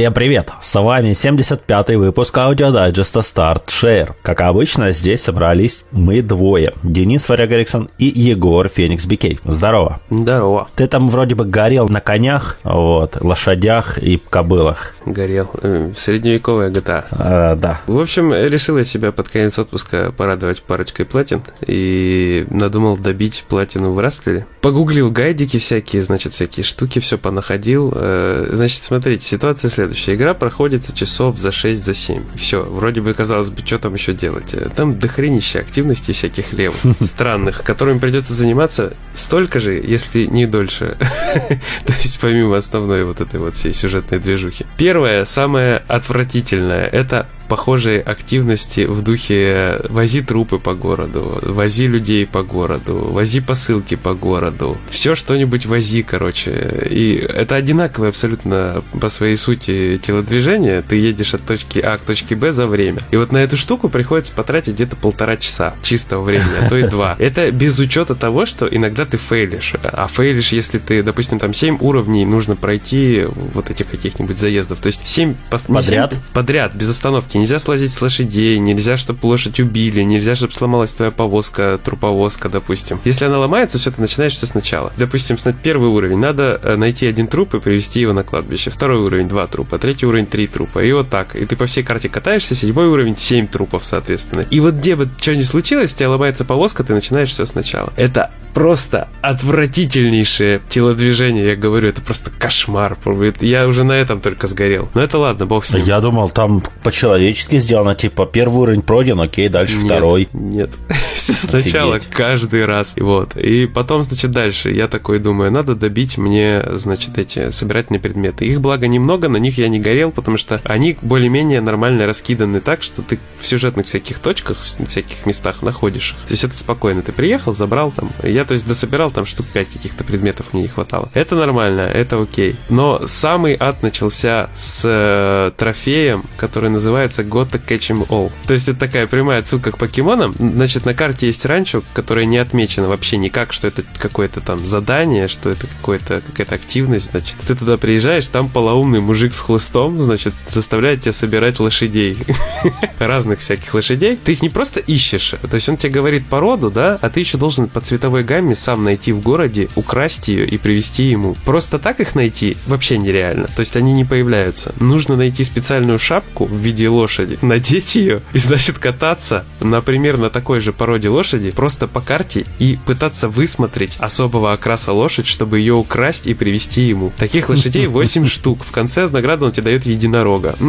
Всем привет! С вами 75-й выпуск аудиодайджеста Start Share. Как обычно, здесь собрались мы двое. Денис Варяг Эриксон и Егор Феникс Бикей. Здорово. Здорово. Ты там вроде бы горел на конях, вот, лошадях и кобылах. Горел. Э, Средневековая GTA. А, да. В общем, решил я себя под конец отпуска порадовать парочкой платин и надумал добить платину в Растлере. Погуглил гайдики всякие, значит, всякие штуки, все понаходил. Э, Значит, смотрите, ситуация следующая. Игра проходится часов за 6, за 7. Все, вроде бы, казалось бы, что там еще делать? Э, Там дохренище активностей всяких левых, странных, которыми придется заниматься столько же, если не дольше. То есть, помимо основной вот этой вот всей сюжетной движухи. Первое, самое отвратительное, это похожие активности в духе вози трупы по городу, вози людей по городу, вози посылки по городу, все что-нибудь вози, короче. И это одинаковое абсолютно по своей сути телодвижение. Ты едешь от точки А к точке Б за время. И вот на эту штуку приходится потратить где-то полтора часа чистого времени, а то и два. Это без учета того, что иногда ты фейлишь. А фейлишь, если ты, допустим, там 7 уровней нужно пройти вот этих каких-нибудь заездов. То есть 7 Подряд? подряд, без остановки. Нельзя слазить с лошадей, нельзя, чтобы лошадь убили, нельзя, чтобы сломалась твоя повозка, труповозка, допустим. Если она ломается, все, ты начинаешь все сначала. Допустим, сна- первый уровень, надо э, найти один труп и привести его на кладбище. Второй уровень, два трупа. Третий уровень, три трупа. И вот так. И ты по всей карте катаешься, седьмой уровень, семь трупов, соответственно. И вот где бы что ни случилось, у тебя ломается повозка, ты начинаешь все сначала. Это просто отвратительнейшее телодвижение, я говорю, это просто кошмар. Я уже на этом только сгорел. Но это ладно, бог с ним. Я думал, там по-человечески сделано, типа, первый уровень пройден, окей, дальше Нет, второй. Нет. Все сначала, Офигеть. каждый раз. И Вот. И потом, значит, дальше. Я такой думаю, надо добить мне, значит, эти собирательные предметы. Их, благо, немного, на них я не горел, потому что они более-менее нормально раскиданы так, что ты в сюжетных всяких точках, в всяких местах находишь их. То есть это спокойно. Ты приехал, забрал там. Я, то есть, дособирал там штук 5 каких-то предметов мне не хватало. Это нормально, это окей. Но самый ад начался с э, трофеем, который называется Gotta Catch 'em All. То есть это такая прямая отсылка к покемонам. Значит, на карте есть ранчо, которое не отмечено вообще никак, что это какое-то там задание, что это какое-то, какая-то активность. Значит, ты туда приезжаешь, там полоумный мужик с хлыстом, значит, заставляет тебя собирать лошадей. Разных всяких лошадей. Ты их не просто ищешь, то есть он тебе говорит породу, да, а ты еще должен по цветовой гамме сам найти в городе, украсть ее и привезти ему. Просто так их найти вообще нереально. То есть они не появляются. Нужно найти специальную шапку в виде лошади, надеть ее и, значит, кататься, например, на такой же породе лошади, просто по карте и пытаться высмотреть особого окраса лошадь, чтобы ее украсть и привезти ему. Таких лошадей 8 штук. В конце награды он тебе дает единорога.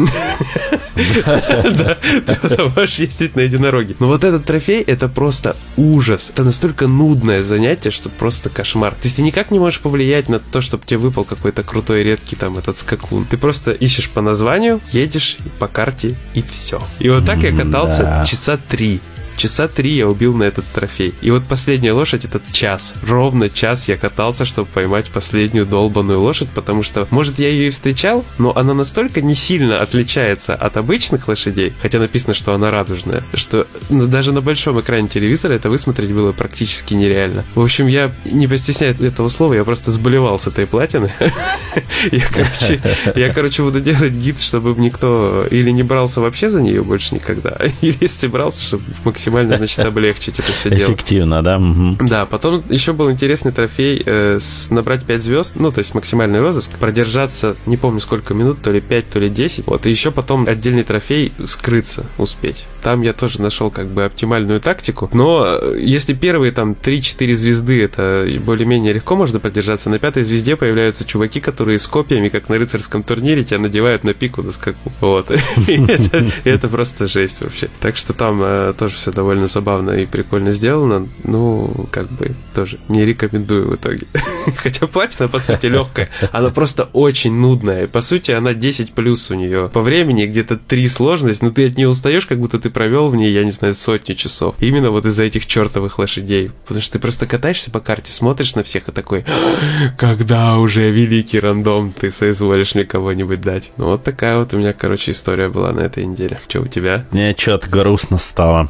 Да, ты можешь ездить на единороге. Но вот этот трофей, это просто ужас. Это настолько нудное занятие, что просто кошмар. То есть ты никак не можешь повлиять на то, чтобы тебе выпал какой-то крутой, редкий там этот скакун. Ты просто ищешь по названию, едешь по карте и все. И вот так я катался Да. часа три. Часа три я убил на этот трофей. И вот последняя лошадь этот час. Ровно час я катался, чтобы поймать последнюю долбаную лошадь, потому что, может, я ее и встречал, но она настолько не сильно отличается от обычных лошадей, хотя написано, что она радужная, что даже на большом экране телевизора это высмотреть было практически нереально. В общем, я не постесняюсь этого слова, я просто сболевал с этой платины. Я, короче, я, короче, буду делать гид, чтобы никто или не брался вообще за нее больше никогда, или если брался, чтобы максимально, значит, облегчить это все дело. Эффективно, да? Да, потом еще был интересный трофей э, с, набрать 5 звезд, ну, то есть максимальный розыск, продержаться, не помню сколько минут, то ли 5, то ли 10. Вот, и еще потом отдельный трофей скрыться успеть. Там я тоже нашел как бы оптимальную тактику. Но э, если первые там 3-4 звезды, это более-менее легко можно продержаться, на пятой звезде появляются чуваки, которые с копьями, как на рыцарском турнире, тебя надевают на пику на скаку. Вот. Это просто жесть вообще. Так что там э, тоже все довольно забавно и прикольно сделано. Ну, как бы тоже не рекомендую в итоге. Хотя платина, по сути, легкая. Она просто очень нудная. По сути, она 10 плюс у нее. По времени где-то 3 сложность, но ты от нее устаешь, как будто ты провел в ней, я не знаю, сотни часов. Именно вот из-за этих чертовых лошадей. Потому что ты просто катаешься по карте, смотришь на всех и такой, когда уже великий рандом ты соизволишь мне кого-нибудь дать. Ну, вот такая вот у меня, короче, история была на этой неделе. Что у тебя? Мне что-то грустно стало.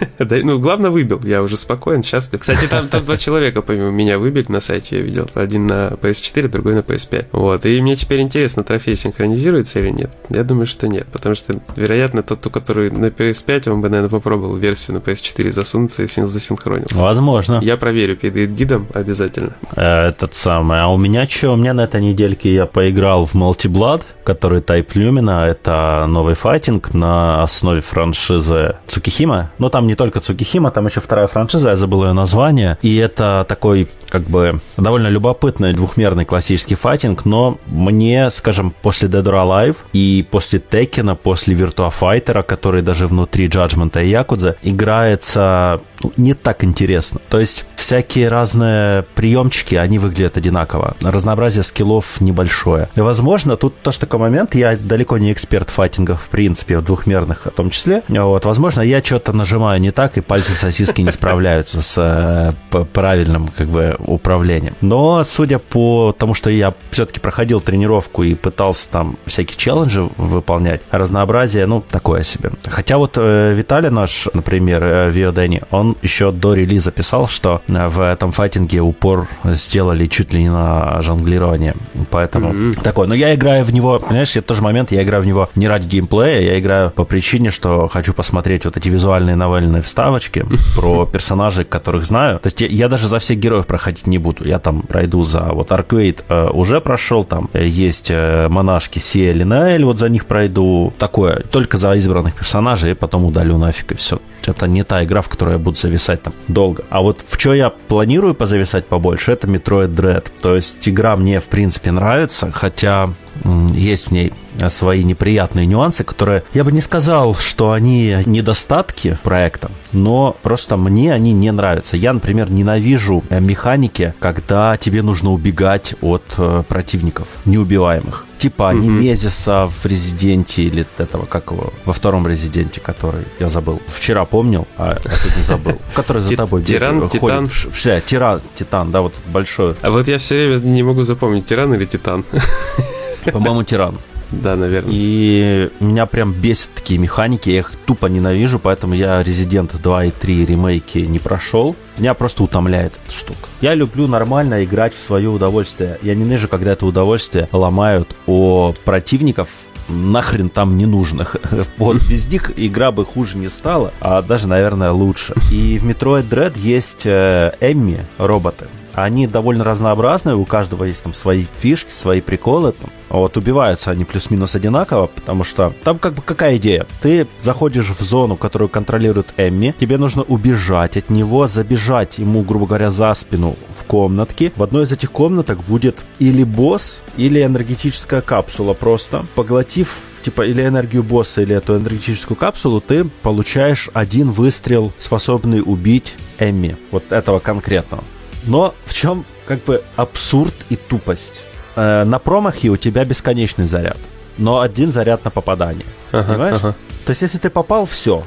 Да, ну, главное, выбил. Я уже спокоен, счастлив. Кстати, там, там два человека, помимо меня, выбили на сайте, я видел. Один на PS4, другой на PS5. Вот. И мне теперь интересно, трофей синхронизируется или нет. Я думаю, что нет. Потому что, вероятно, тот, который на PS5, он бы, наверное, попробовал версию на PS4 засунуться и засинхронился. Возможно. Я проверю перед гидом обязательно. Этот самый. А у меня что? У меня на этой недельке я поиграл в Multi Blood, который Type Lumina. Это новый файтинг на основе франшизы Цукихима. Но там не только Цукихима, там еще вторая франшиза, я забыл ее название. И это такой, как бы, довольно любопытный двухмерный классический файтинг, но мне, скажем, после Dead or Alive и после Текена, после Virtua Fighter, который даже внутри Judgment и Якудза, играется ну, не так интересно. То есть всякие разные приемчики, они выглядят одинаково. Разнообразие скиллов небольшое. И, возможно, тут тоже такой момент, я далеко не эксперт файтингов, в принципе, в двухмерных в том числе. Вот, возможно, я что-то нажимаю не так, и пальцы сосиски не справляются с э, правильным как бы управлением. Но, судя по тому, что я все-таки проходил тренировку и пытался там всякие челленджи выполнять, разнообразие, ну, такое себе. Хотя вот э, Виталий наш, например, э, Виодени, он еще до релиза писал, что в этом файтинге упор сделали чуть ли не на жонглирование. Поэтому mm-hmm. такое. Но я играю в него, понимаешь, это тоже момент, я играю в него не ради геймплея, я играю по причине, что хочу посмотреть вот эти визуальные новельные вставочки про персонажей, которых знаю. То есть я, я даже за всех героев проходить не буду. Я там пройду за вот Арквейд э, уже прошел, там э, есть э, монашки Сия Линаэль, вот за них пройду. Такое, только за избранных персонажей, и потом удалю нафиг, и все. Это не та игра, в которой я буду зависать там долго. А вот в что я планирую позависать побольше, это Metroid Dread. То есть игра мне, в принципе, нравится, хотя есть в ней свои неприятные нюансы, которые я бы не сказал, что они недостатки проекта, но просто мне они не нравятся. Я, например, ненавижу э, механики, когда тебе нужно убегать от э, противников неубиваемых. Типа угу. Немезиса в Резиденте или этого, как его, во втором Резиденте, который я забыл. Вчера помнил, а сегодня забыл. Который за тобой Тиран, Титан? Тиран, Титан, да, вот большой. А вот я все время не могу запомнить, Тиран или Титан. По-моему, Тиран. Да, наверное. И меня прям бесит такие механики, я их тупо ненавижу, поэтому я Resident 2 и 3 ремейки не прошел. Меня просто утомляет эта штука. Я люблю нормально играть в свое удовольствие. Я ненавижу, когда это удовольствие ломают о противников, нахрен там ненужных. Вот без них игра бы хуже не стала, а даже, наверное, лучше. И в Metroid Dread есть э, Эмми, роботы. Они довольно разнообразные, у каждого есть там свои фишки, свои приколы. Там. Вот убиваются они плюс-минус одинаково, потому что там как бы какая идея? Ты заходишь в зону, которую контролирует Эмми, тебе нужно убежать от него, забежать ему, грубо говоря, за спину в комнатке. В одной из этих комнаток будет или босс, или энергетическая капсула просто. Поглотив типа или энергию босса, или эту энергетическую капсулу, ты получаешь один выстрел, способный убить Эмми. Вот этого конкретного. Но в чем как бы абсурд и тупость? Э, на промахе у тебя бесконечный заряд, но один заряд на попадание. Ага, понимаешь? Ага. То есть, если ты попал, все.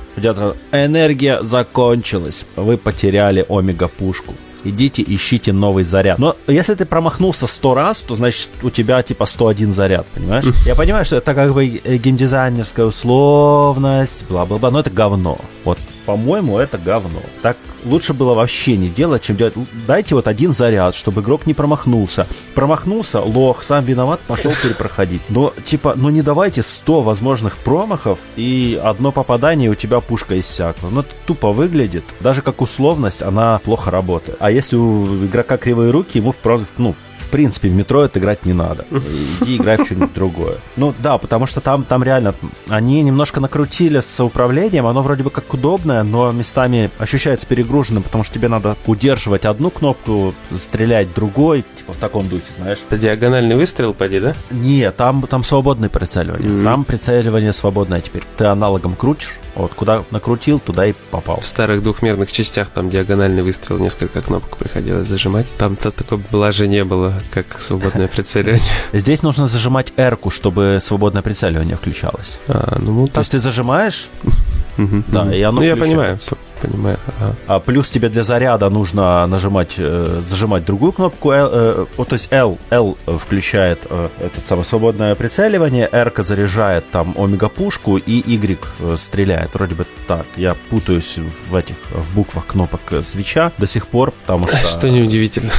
Энергия закончилась. Вы потеряли омега-пушку. Идите, ищите новый заряд. Но если ты промахнулся 100 раз, то значит у тебя типа 101 заряд, понимаешь? Я понимаю, что это как бы геймдизайнерская условность, бла-бла-бла, но это говно. Вот по-моему, это говно. Так лучше было вообще не делать, чем делать. Дайте вот один заряд, чтобы игрок не промахнулся. Промахнулся, лох, сам виноват, пошел перепроходить. Но, типа, ну не давайте 100 возможных промахов, и одно попадание, и у тебя пушка иссякла. Ну, это тупо выглядит. Даже как условность, она плохо работает. А если у игрока кривые руки, ему, в, ну, принципе, в метро это играть не надо. Иди играй в что-нибудь другое. Ну да, потому что там, там реально они немножко накрутили с управлением, оно вроде бы как удобное, но местами ощущается перегруженным, потому что тебе надо удерживать одну кнопку, стрелять другой, типа в таком духе, знаешь. Это диагональный выстрел, поди, да? Нет, там, там свободное прицеливание. Mm-hmm. Там прицеливание свободное теперь. Ты аналогом крутишь, вот куда накрутил, туда и попал. В старых двухмерных частях там диагональный выстрел, несколько кнопок приходилось зажимать. Там-то такое блажи не было как свободное прицеливание. Здесь нужно зажимать r чтобы свободное прицеливание включалось. А, ну, То есть ты зажимаешь, да, и оно Ну, я понимаю. понимаю. А плюс тебе для заряда нужно нажимать, э, зажимать другую кнопку, L, э, вот, то есть L, L включает э, это самое свободное прицеливание, R заряжает там омега-пушку и Y стреляет. Вроде бы так. Я путаюсь в этих, в буквах кнопок свеча до сих пор, потому что... Что неудивительно.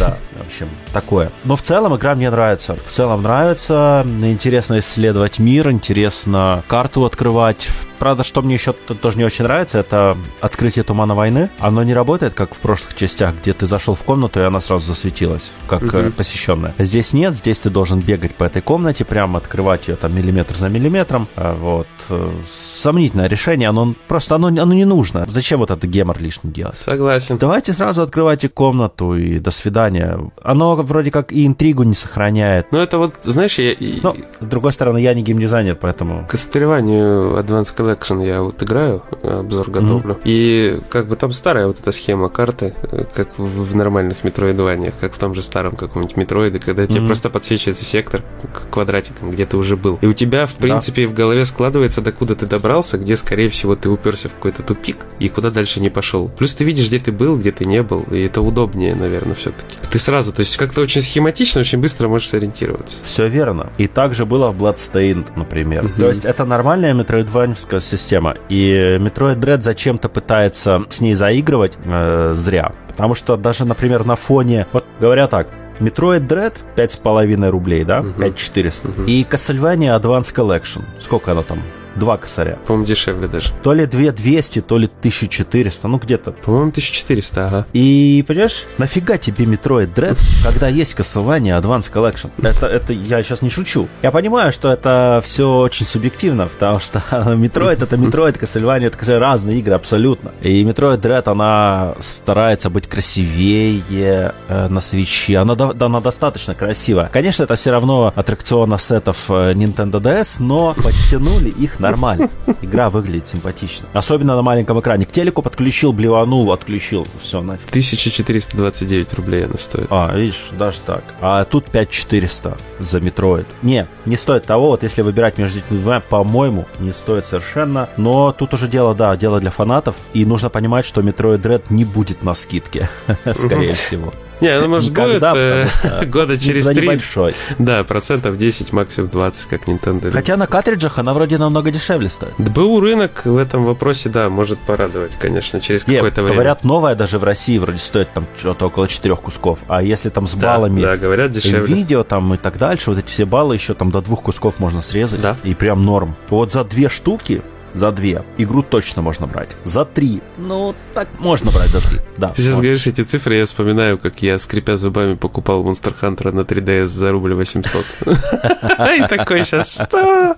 Да, в общем, такое. Но в целом игра мне нравится. В целом нравится. Интересно исследовать мир, интересно карту открывать. Правда, что мне еще тоже не очень нравится, это открытие тумана войны. Оно не работает, как в прошлых частях, где ты зашел в комнату, и она сразу засветилась, как uh-huh. посещенная. Здесь нет, здесь ты должен бегать по этой комнате, прямо открывать ее там миллиметр за миллиметром. А вот. Э, сомнительное решение, оно просто оно, оно не нужно. Зачем вот это гемор лишний делать? Согласен. Давайте сразу открывайте комнату и до свидания. Оно вроде как и интригу не сохраняет. Ну это вот, знаешь, я... Но, с другой стороны, я не геймдизайнер, поэтому... К соревнованию Advanced Collection я вот играю, обзор готовлю. Mm-hmm. И как бы там старая вот эта схема карты, как в, в нормальных метроидваниях, как в том же старом каком-нибудь метроиде, когда mm-hmm. тебе просто подсвечивается сектор квадратиком, где ты уже был. И у тебя, в принципе, да. в голове складывается, докуда ты добрался, где, скорее всего, ты уперся в какой-то тупик и куда дальше не пошел. Плюс ты видишь, где ты был, где ты не был, и это удобнее, наверное, все-таки. Ты сразу, то есть как-то очень схематично, очень быстро можешь сориентироваться. Все верно. И также было в Bloodstained, например. Mm-hmm. То есть это нормальная метроидваневская система. И Metroid Dread зачем-то пытается с ней заигрывать э, зря. Потому что даже, например, на фоне... Вот говоря так, Metroid Dread 5,5 рублей, да? Угу. 5400. Угу. И Castlevania Advance Collection. Сколько она там? Два косаря. По-моему, дешевле даже. То ли 2200, то ли 1400, ну где-то. По-моему, 1400, ага. И, понимаешь, нафига тебе Metroid Dread, когда есть косование Advance Collection? Это, это я сейчас не шучу. Я понимаю, что это все очень субъективно, потому что Metroid это Metroid, Castlevania это разные игры абсолютно. И Metroid Dread, она старается быть красивее э, на свече. Она, да, она достаточно красивая. Конечно, это все равно аттракцион ассетов э, Nintendo DS, но подтянули их нормально. Игра выглядит симпатично. Особенно на маленьком экране. К телеку подключил, блеванул, отключил. Все, нафиг. 1429 рублей она стоит. А, видишь, даже так. А тут 5400 за Metroid. Не, не стоит того. Вот если выбирать между этими двумя, по-моему, не стоит совершенно. Но тут уже дело, да, дело для фанатов. И нужно понимать, что Metroid Dread не будет на скидке, скорее всего. Не, ну может Никогда, будет э, года через три. небольшой. Да, процентов 10, максимум 20, как Nintendo. Хотя на картриджах она вроде намного дешевле стоит. БУ рынок в этом вопросе, да, может порадовать, конечно, через какое-то время. Говорят, новая даже в России вроде стоит там что-то около 4 кусков. А если там с да, баллами да, говорят, дешевле. видео там и так дальше, вот эти все баллы еще там до двух кусков можно срезать. Да. И прям норм. Вот за две штуки за две. Игру точно можно брать. За три. Ну, так можно брать за три. Да. Ты сейчас говоришь эти цифры, я вспоминаю, как я, скрипя зубами, покупал Monster Hunter на 3DS за рубль 800. И такой сейчас, что?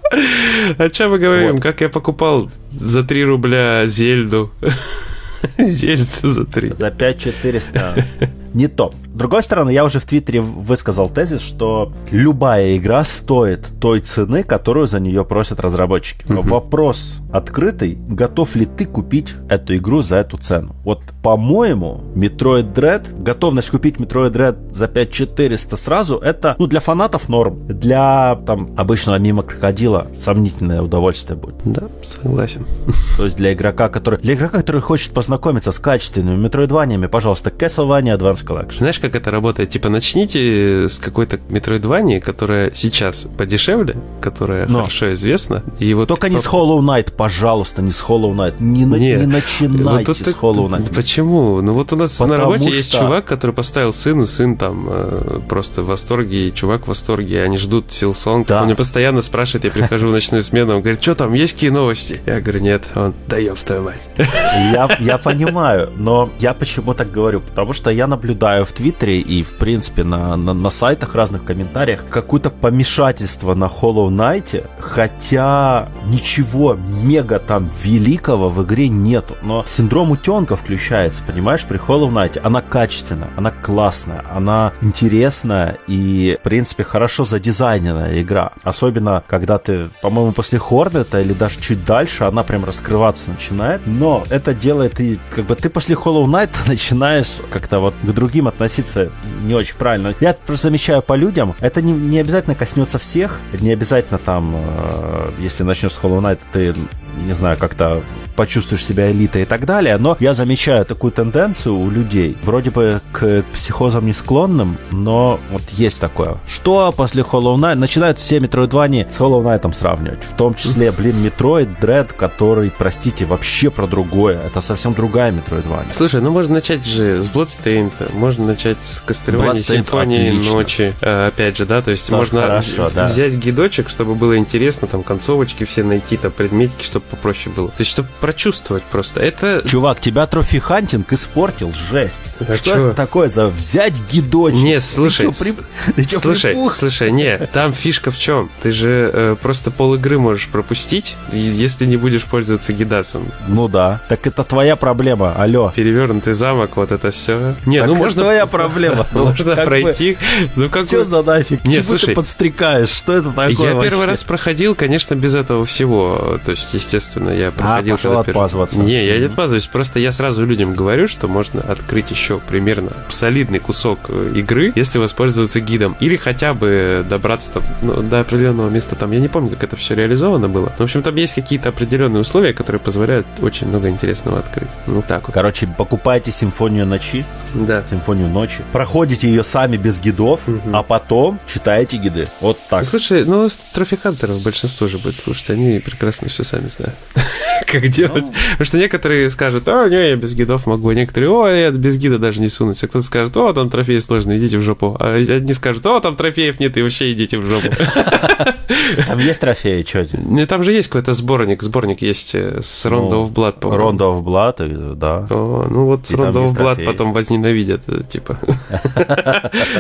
О чем мы говорим? Как я покупал за 3 рубля Зельду. Зельду за 3. За 5400 не то. С другой стороны, я уже в Твиттере высказал тезис, что любая игра стоит той цены, которую за нее просят разработчики. Но вопрос открытый, готов ли ты купить эту игру за эту цену? Вот, по-моему, Metroid Dread, готовность купить Metroid Dread за 5400 сразу, это, ну, для фанатов норм. Для, там, обычного мимо крокодила сомнительное удовольствие будет. Да, согласен. То есть для игрока, который, для игрока, который хочет познакомиться с качественными метроидваниями, пожалуйста, Castlevania Advance Collection. Знаешь, как это работает? Типа, начните с какой-то Metroidvania, которая сейчас подешевле, которая Но. хорошо известна. И вот Только кто... не с Hollow Knight, пожалуйста, не с Hollow Knight. Не, не, не начинайте вот с Hollow Knight. Почему? Ну вот у нас Потому на работе что... есть чувак, который поставил сыну, сын там э, просто в восторге, и чувак в восторге, они ждут Silsong. Да. Он мне постоянно спрашивает, я прихожу в ночную смену, он говорит, что там, есть какие новости? Я говорю, нет. Он, да ёб твою мать. Я, я понимаю, но я почему так говорю? Потому что я наблюдаю наблюдаю в Твиттере и, в принципе, на, на, на сайтах, разных комментариях, какое-то помешательство на Hollow Knight, хотя ничего мега там великого в игре нету. Но синдром утенка включается, понимаешь, при Hollow Knight. Она качественная, она классная, она интересная и, в принципе, хорошо задизайненная игра. Особенно, когда ты, по-моему, после Хорнета или даже чуть дальше, она прям раскрываться начинает. Но это делает и, как бы, ты после Hollow Knight начинаешь как-то вот к другим относиться не очень правильно. Я просто замечаю по людям, это не, не обязательно коснется всех, не обязательно там, э, если начнешь с Hollow Knight, ты не знаю, как-то почувствуешь себя элитой и так далее, но я замечаю такую тенденцию у людей, вроде бы к психозам не склонным, но вот есть такое. Что после Hollow Knight? Начинают все Metroidvania с Hollow Knight сравнивать. В том числе, блин, Metroid Dread, который, простите, вообще про другое. Это совсем другая Metroidvania. Слушай, ну можно начать же с Bloodstained, можно начать с Castlevania Симфонии отлично. Ночи, э, опять же, да, то есть Тоже можно хорошо, да. взять гидочек, чтобы было интересно, там концовочки все найти, там предметики, чтобы попроще было. То есть, чтобы прочувствовать просто. Это... Чувак, тебя trophy hunting испортил, жесть. А что чё? это такое за взять гидочек? Не, слушай, ты чё, при... ты чё, слушай, припух? слушай, не, там фишка в чем? Ты же э, просто пол игры можешь пропустить, если не будешь пользоваться гидасом. Ну да, так это твоя проблема, алло. Перевернутый замок, вот это все. Не, так ну можно... твоя проблема. Можно пройти. Ну как Что за нафиг? Не, слушай, ты подстрекаешь? Что это такое Я первый раз проходил, конечно, без этого всего. То есть, естественно, я проходил... А, отмазываться. Не, я не отмазываюсь, просто я сразу людям говорю, что можно открыть еще примерно солидный кусок э, игры, если воспользоваться гидом. Или хотя бы добраться там, ну, до определенного места там. Я не помню, как это все реализовано было. В общем, там есть какие-то определенные условия, которые позволяют очень много интересного открыть. Ну, так вот. Короче, покупайте симфонию ночи. Да. Симфонию ночи. Проходите ее сами без гидов, угу. а потом читаете гиды. Вот так. Слушай, ну, трофихантеров большинство же будет слушать, они прекрасно все сами знают. как делать. Ну. Потому что некоторые скажут, а, не, я без гидов могу, а некоторые, о, я без гида даже не сунусь. А кто-то скажет, о, там трофеи сложные, идите в жопу. А одни скажут, о, там трофеев нет, и вообще идите в жопу. Там есть трофеи, что Ну, там же есть какой-то сборник, сборник есть э, с Rondo ну, of Blood, по-моему. Rondo of Blood, э, да. О, ну вот с Rondo of Blood потом возненавидят, э, типа.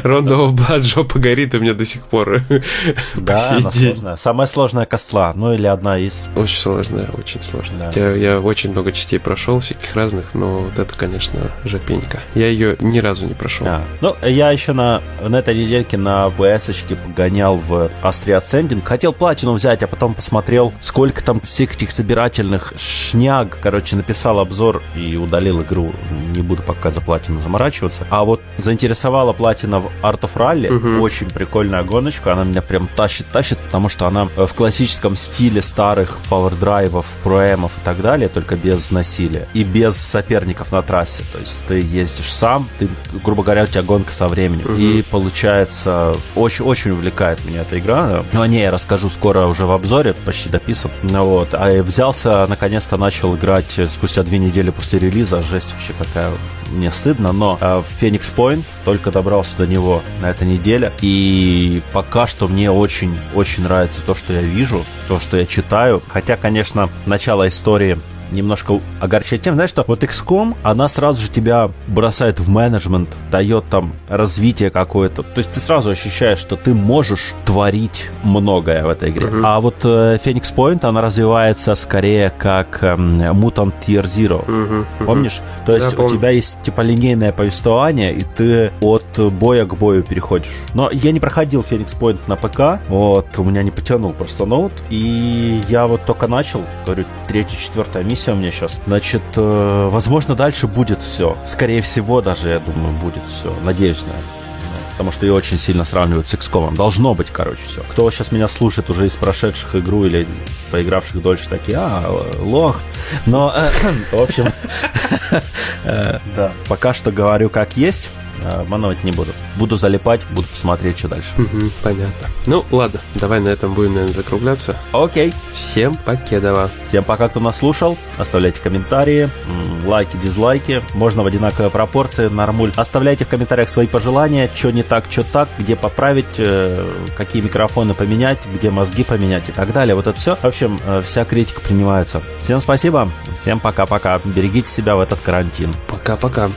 Rondo of Blood жопа горит у меня до сих пор. Да, она сложная. Самая сложная косла, ну или одна из. Очень сложная, очень сложная. Я, я очень много частей прошел, всяких разных, но вот это, конечно, жопенька. Я ее ни разу не прошел. А, ну, я еще на, на этой недельке на PS-очке погонял в Astria Ascending. Хотел платину взять, а потом посмотрел, сколько там всех этих собирательных шняг. Короче, написал обзор и удалил игру. Не буду пока за платину заморачиваться. А вот заинтересовала платина в Art of Rally. Угу. Очень прикольная гоночка. Она меня прям тащит-тащит, потому что она в классическом стиле старых пауэрдрайвов, проэмов и так далее, только без насилия. И без соперников на трассе. То есть ты ездишь сам, ты, грубо говоря, у тебя гонка со временем. Угу. И получается, очень-очень увлекает меня эта игра. Но о ней я расскажу скоро уже в обзоре, почти дописан. Ну, вот. А взялся, наконец-то начал играть спустя две недели после релиза. Жесть вообще какая мне стыдно, но э, в Phoenix Point только добрался до него на этой неделе. И пока что мне очень-очень нравится то, что я вижу, то, что я читаю. Хотя, конечно, начало истории немножко огорчает тем, знаешь, что вот XCOM, она сразу же тебя бросает в менеджмент, дает там развитие какое-то. То есть ты сразу ощущаешь, что ты можешь творить многое в этой игре. Uh-huh. А вот э, Phoenix Point, она развивается скорее как э, Mutant Tier Zero. Uh-huh. Uh-huh. Помнишь? То есть да, у тебя есть типа линейное повествование, и ты от боя к бою переходишь. Но я не проходил Phoenix Point на ПК, вот, у меня не потянул просто ноут, и я вот только начал, говорю, третья, четвертая миссия у меня сейчас. Значит, э, возможно, дальше будет все. Скорее всего, даже, я думаю, будет все. Надеюсь на это потому что ее очень сильно сравнивают с XCOM. Должно быть, короче, все. Кто сейчас меня слушает уже из прошедших игру или поигравших дольше, такие, а, лох. Но, э, в общем, э, да, пока что говорю как есть. А, обманывать не буду. Буду залипать, буду посмотреть, что дальше. Угу, понятно. Ну, ладно, давай на этом будем, наверное, закругляться. Окей. Всем покедова. Всем пока, кто нас слушал. Оставляйте комментарии, лайки, дизлайки. Можно в одинаковой пропорции, нормуль. Оставляйте в комментариях свои пожелания, что не так, что так, где поправить, э, какие микрофоны поменять, где мозги поменять и так далее. Вот это все. В общем, э, вся критика принимается. Всем спасибо. Всем пока-пока. Берегите себя в этот карантин. Пока-пока.